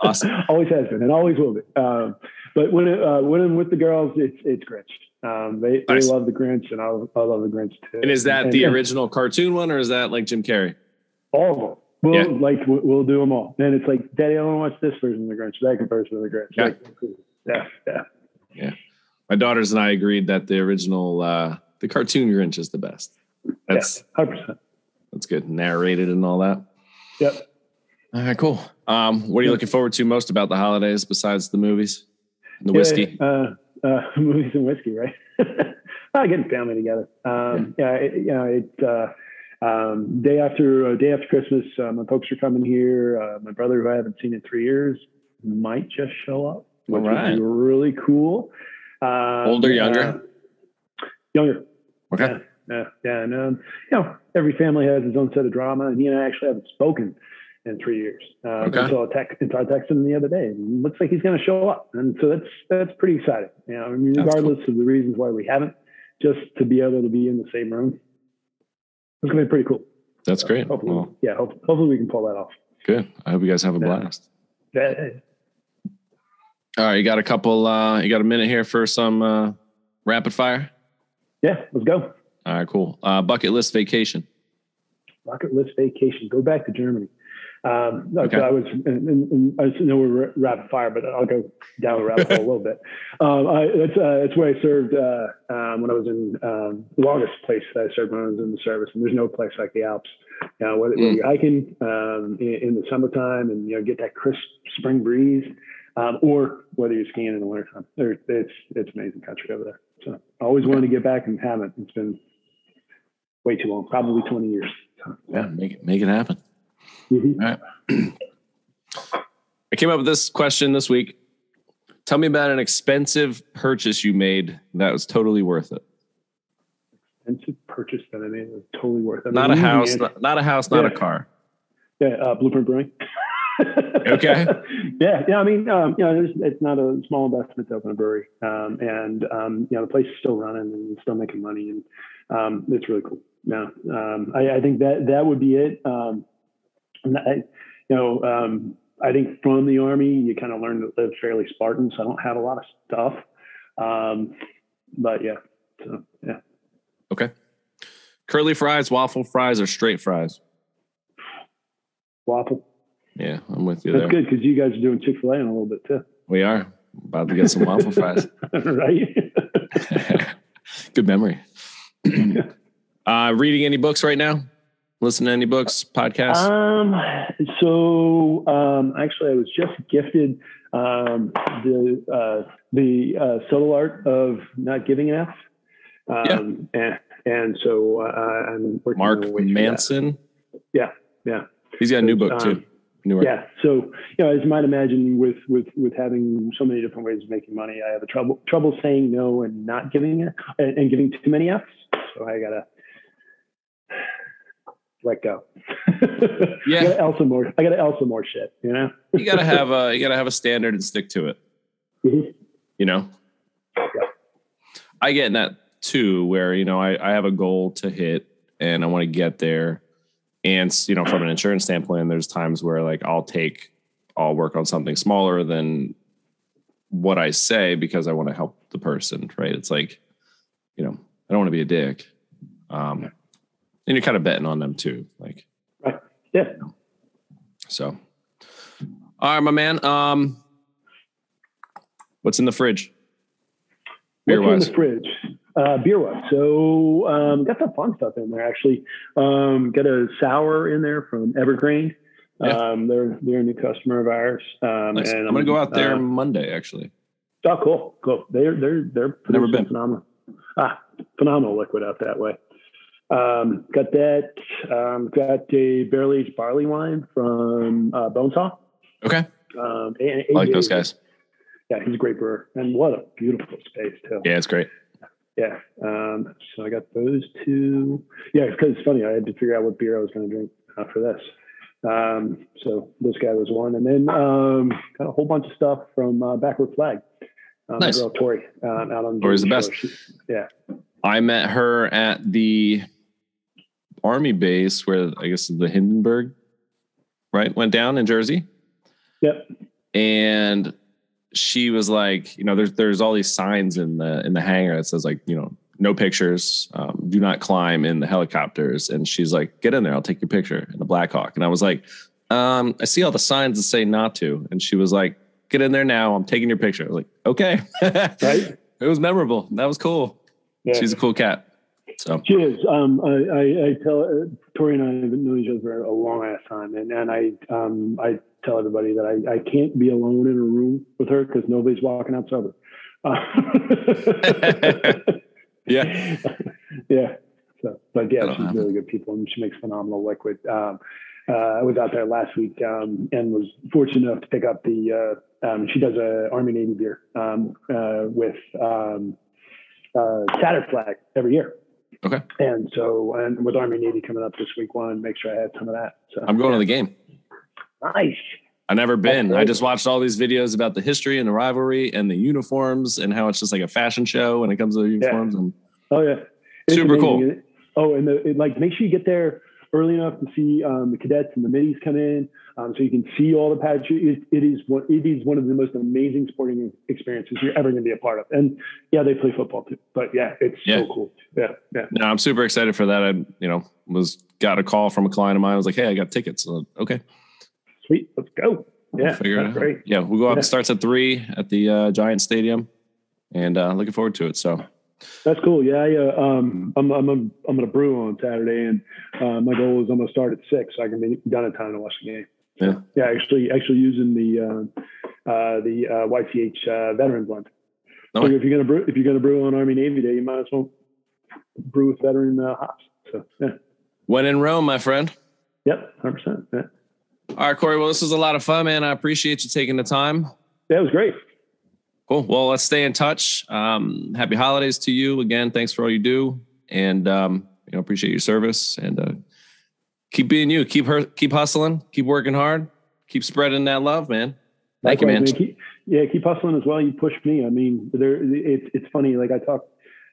Awesome. always has been and always will be. Um, but when it, uh, when I'm with the girls, it's it's Grinch. Um, they Nice. they love the Grinch and I, I love the Grinch too. And is that the and- original cartoon one or is that like Jim Carrey? All of them. We'll, Yeah. like we'll, do them all. And it's like, Daddy, I want to watch this version of the Grinch, that version of the Grinch. Yeah. Like, yeah, yeah. My daughters and I agreed that the original, uh, the cartoon Grinch is the best. That's Hundred percent. That's good, narrated and all that. Yep. All right, cool. Um, what are you looking forward to most about the holidays besides the movies, and the Yeah, whiskey? Uh, uh, movies and whiskey, right? uh, getting family together. Um, yeah, it, you know, it, uh, um, day after uh, day after Christmas, uh, my folks are coming here. Uh, my brother, who I haven't seen in three years, might just show up, which right. would be really cool. Um, Older, younger? uh, younger. Okay. Yeah, yeah, yeah. And um, you know, every family has its own set of drama, and he and I actually haven't spoken in three years. Uh, Okay. So I text, I texted him the other day. And looks like he's going to show up, and so that's that's pretty exciting. You know, I mean, regardless of the reasons why we haven't, just to be able to be in the same room, it's going to be pretty cool. That's So great. Hopefully, Well, yeah, hope, hopefully we can pull that off. good. I hope you guys have a Yeah. blast. Yeah, All right, you got a couple. Uh, you got a minute here for some uh, rapid fire. yeah, let's go. All right, cool. Uh, bucket list vacation. bucket list vacation. Go back to Germany. Um, no, Okay. I was, and, and, and I know we're ra- rapid fire, but I'll go down the rabbit hole a little bit. Um, I, that's uh, that's where I served uh, um, when I was in um, the longest place that I served when I was in the service. And there's no place like the Alps. You know, whether, whether Mm. you're hiking um, in, in the summertime and you know get that crisp spring breeze, um, or whether you're skiing in the wintertime. It's it's amazing country over there. So I always wanted to get back and haven't. It's been way too long, probably 20 years. Yeah, make it make it happen. Mhm. All right. I came up with this question this week. Tell me about an expensive purchase you made that was totally worth it. Expensive purchase that I made was totally worth it. I Not a house, yeah, not, not a house, not a car. Yeah, uh, Blueprint Brewing. Okay. yeah, yeah. I mean, um, you know, there's, it's not a small investment to open a brewery, um, and um, you know, the place is still running and still making money, and um, it's really cool. Yeah, um, I, I think that that would be it. Um, I, you know, um, I think from the army, you kind of learn to live fairly Spartan. So I don't have a lot of stuff, um, but yeah. So yeah, Okay. Curly fries, waffle fries, or straight fries? waffle. Yeah, I'm with you That's there. good because you guys are doing Chick Fil A in a little bit too, We are about to get some waffle fries. right? Good memory. uh, reading any books right now? Listen to any books, podcasts? Um, so um, actually, I was just gifted um, the uh, the uh, subtle art of not giving an F. Um, and, and so uh, I'm working Mark my way that. Manson. Yeah, yeah. He's got a new book Um, too. Newer. Yeah. So, you know, as you might imagine, with with with having so many different ways of making money, I have a trouble trouble saying no and not giving it and, and giving too many Fs. So I gotta let go. Yeah. I gotta L more. I gotta L some more shit. You know. You gotta have a you gotta have a standard and stick to it. Mhm. You know? I get in that too, where you know, I, I have a goal to hit and I want to get there. And you know, from an insurance standpoint, there's times where like I'll take I'll work on something smaller than what I say because I want to help the person, right? It's like, you know, I don't want to be a dick. Um and you're kind of betting on them too. Like right. Yeah. so, all right, my man. Um, what's in the fridge? Beer What's in wise, the fridge? Uh, beer wise. So um, got some fun stuff in there actually. Um, got a sour in there from Evergreen. Yeah. Um, they're they're a new customer of ours. Um, nice. and I'm gonna go out there uh, Monday. Actually, oh, cool, cool. They're they're they're Never been. phenomenal. Ah, phenomenal liquid out that way. Um, got that. Um, got a barrel aged barley wine from uh, Bonesaw. okay, Um, and I like those guys. Yeah, he's a great brewer, and what a beautiful space too. Yeah, it's great. Yeah. Um, so I got those two. Yeah, because it's funny. I had to figure out what beer I was going to drink uh, for this. Um, so this guy was one, and then um, got a whole bunch of stuff from uh, Backward Flag. Um, Nice. Girl Tori um, out on Tori's the best. She- yeah. I met her at the army base where I guess the Hindenburg, right, went down in Jersey. Yep. and she was like, you know, there's there's all these signs in the in the hangar that says like, you know, no pictures, um, do not climb in the helicopters. And she's like, get in there, I'll take your picture in the Black Hawk. And I was like, um, I see all the signs that say not to. And she was like, get in there now, I'm taking your picture. I was like, okay, Right. it was memorable. That was cool. Yeah. She's a cool cat. So She is. Um, I, I, I tell uh, Tori and I have known each other for a long ass time, and and I um, I tell everybody that I, I can't be alone in a room with her because nobody's walking out sober. Uh, yeah, yeah. So, but yeah, she's really good people, and she makes phenomenal liquid. Um, uh, I was out there last week um, and was fortunate enough to pick up the. Uh, um, she does a Army Navy beer um, uh, with um, uh, flag every year. Okay. And so, and with Army Navy coming up this week, wanted to make sure I had some of that. So I'm going to the game. nice. I never been. I just watched all these videos about the history and the rivalry and the uniforms and how it's just like a fashion show when it comes to the uniforms. And Oh yeah, Super cool. Oh, and the, it, like make sure you get there early enough to see um, the cadets and the middies come in, um, so you can see all the pageantry. It, it is one. It is one of the most amazing sporting experiences you're ever going to be a part of. And yeah, they play football too. But yeah, it's Yeah. so cool. Yeah, yeah. no, I'm super excited for that. I, you know, was got a call from a client of mine. I was like, "Hey, I got tickets." So, okay, Sweet. Let's go. we'll Yeah, figure it out. great. Yeah, we'll go out. Yeah. Starts at three at the uh, Giant Stadium, and uh, looking forward to it. So, That's cool. Yeah, I, uh, um, I'm I'm I'm, to brew on Saturday, and uh, my goal is I'm going to start at six, so I can be done in time to watch the game. Yeah. Yeah, actually, actually using the uh, uh, the uh, YCH uh, veteran blend. No So way. if you're gonna brew, if you're gonna brew on Army Navy Day, you might as well brew with veteran uh, hops. So yeah, when in Rome, my friend. Yep, hundred percent. Yeah. All right, Cory. Well, this was a lot of fun, man. I appreciate you taking the time. yeah, it was great. Cool. Well, let's stay in touch. Um, happy holidays to you again. Thanks for all you do, and um, you know appreciate your service. And uh, keep being you. Keep her. Keep hustling. Keep working hard. Keep spreading that love, man. Thank you, man. Keep, yeah, keep hustling as well. You push me. I mean, there. It's it's funny. Like I talk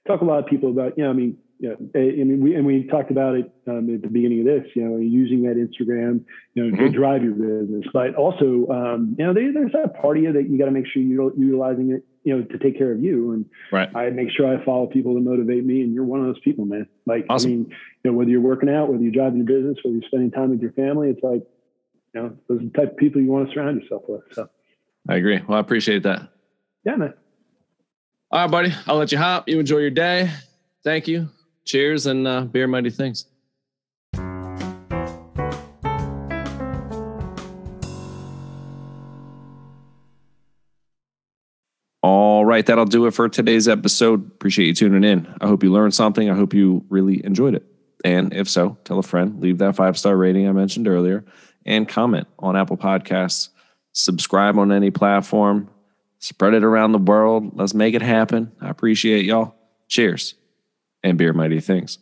talk a lot of people about. You know, I mean, know, I mean, we and we talked about it um, at the beginning of this. You know, using that Instagram, you know, to Mhm. drive your business, but also, um, you know, there, there's that part of you that you got to make sure you're utilizing it. You know, to take care of you. And Right. I make sure I follow people to motivate me. And you're one of those people, man. Like, Awesome. I mean, you know, whether you're working out, whether you're driving your business, whether you're spending time with your family, it's like, you know, those are the type of people you want to surround yourself with. So, I agree. Well, I appreciate that. yeah, man. All right, buddy. I'll let you hop. You enjoy your day. Thank you. Cheers and uh, beer mighty things. All right, that'll do it for today's episode. Appreciate you tuning in. I hope you learned something. I hope you really enjoyed it. And if so, tell a friend, leave that five star rating I mentioned earlier, and comment on Apple Podcasts. Subscribe on any platform. Spread it around the world. Let's make it happen. I appreciate y'all. Cheers and beer mighty things.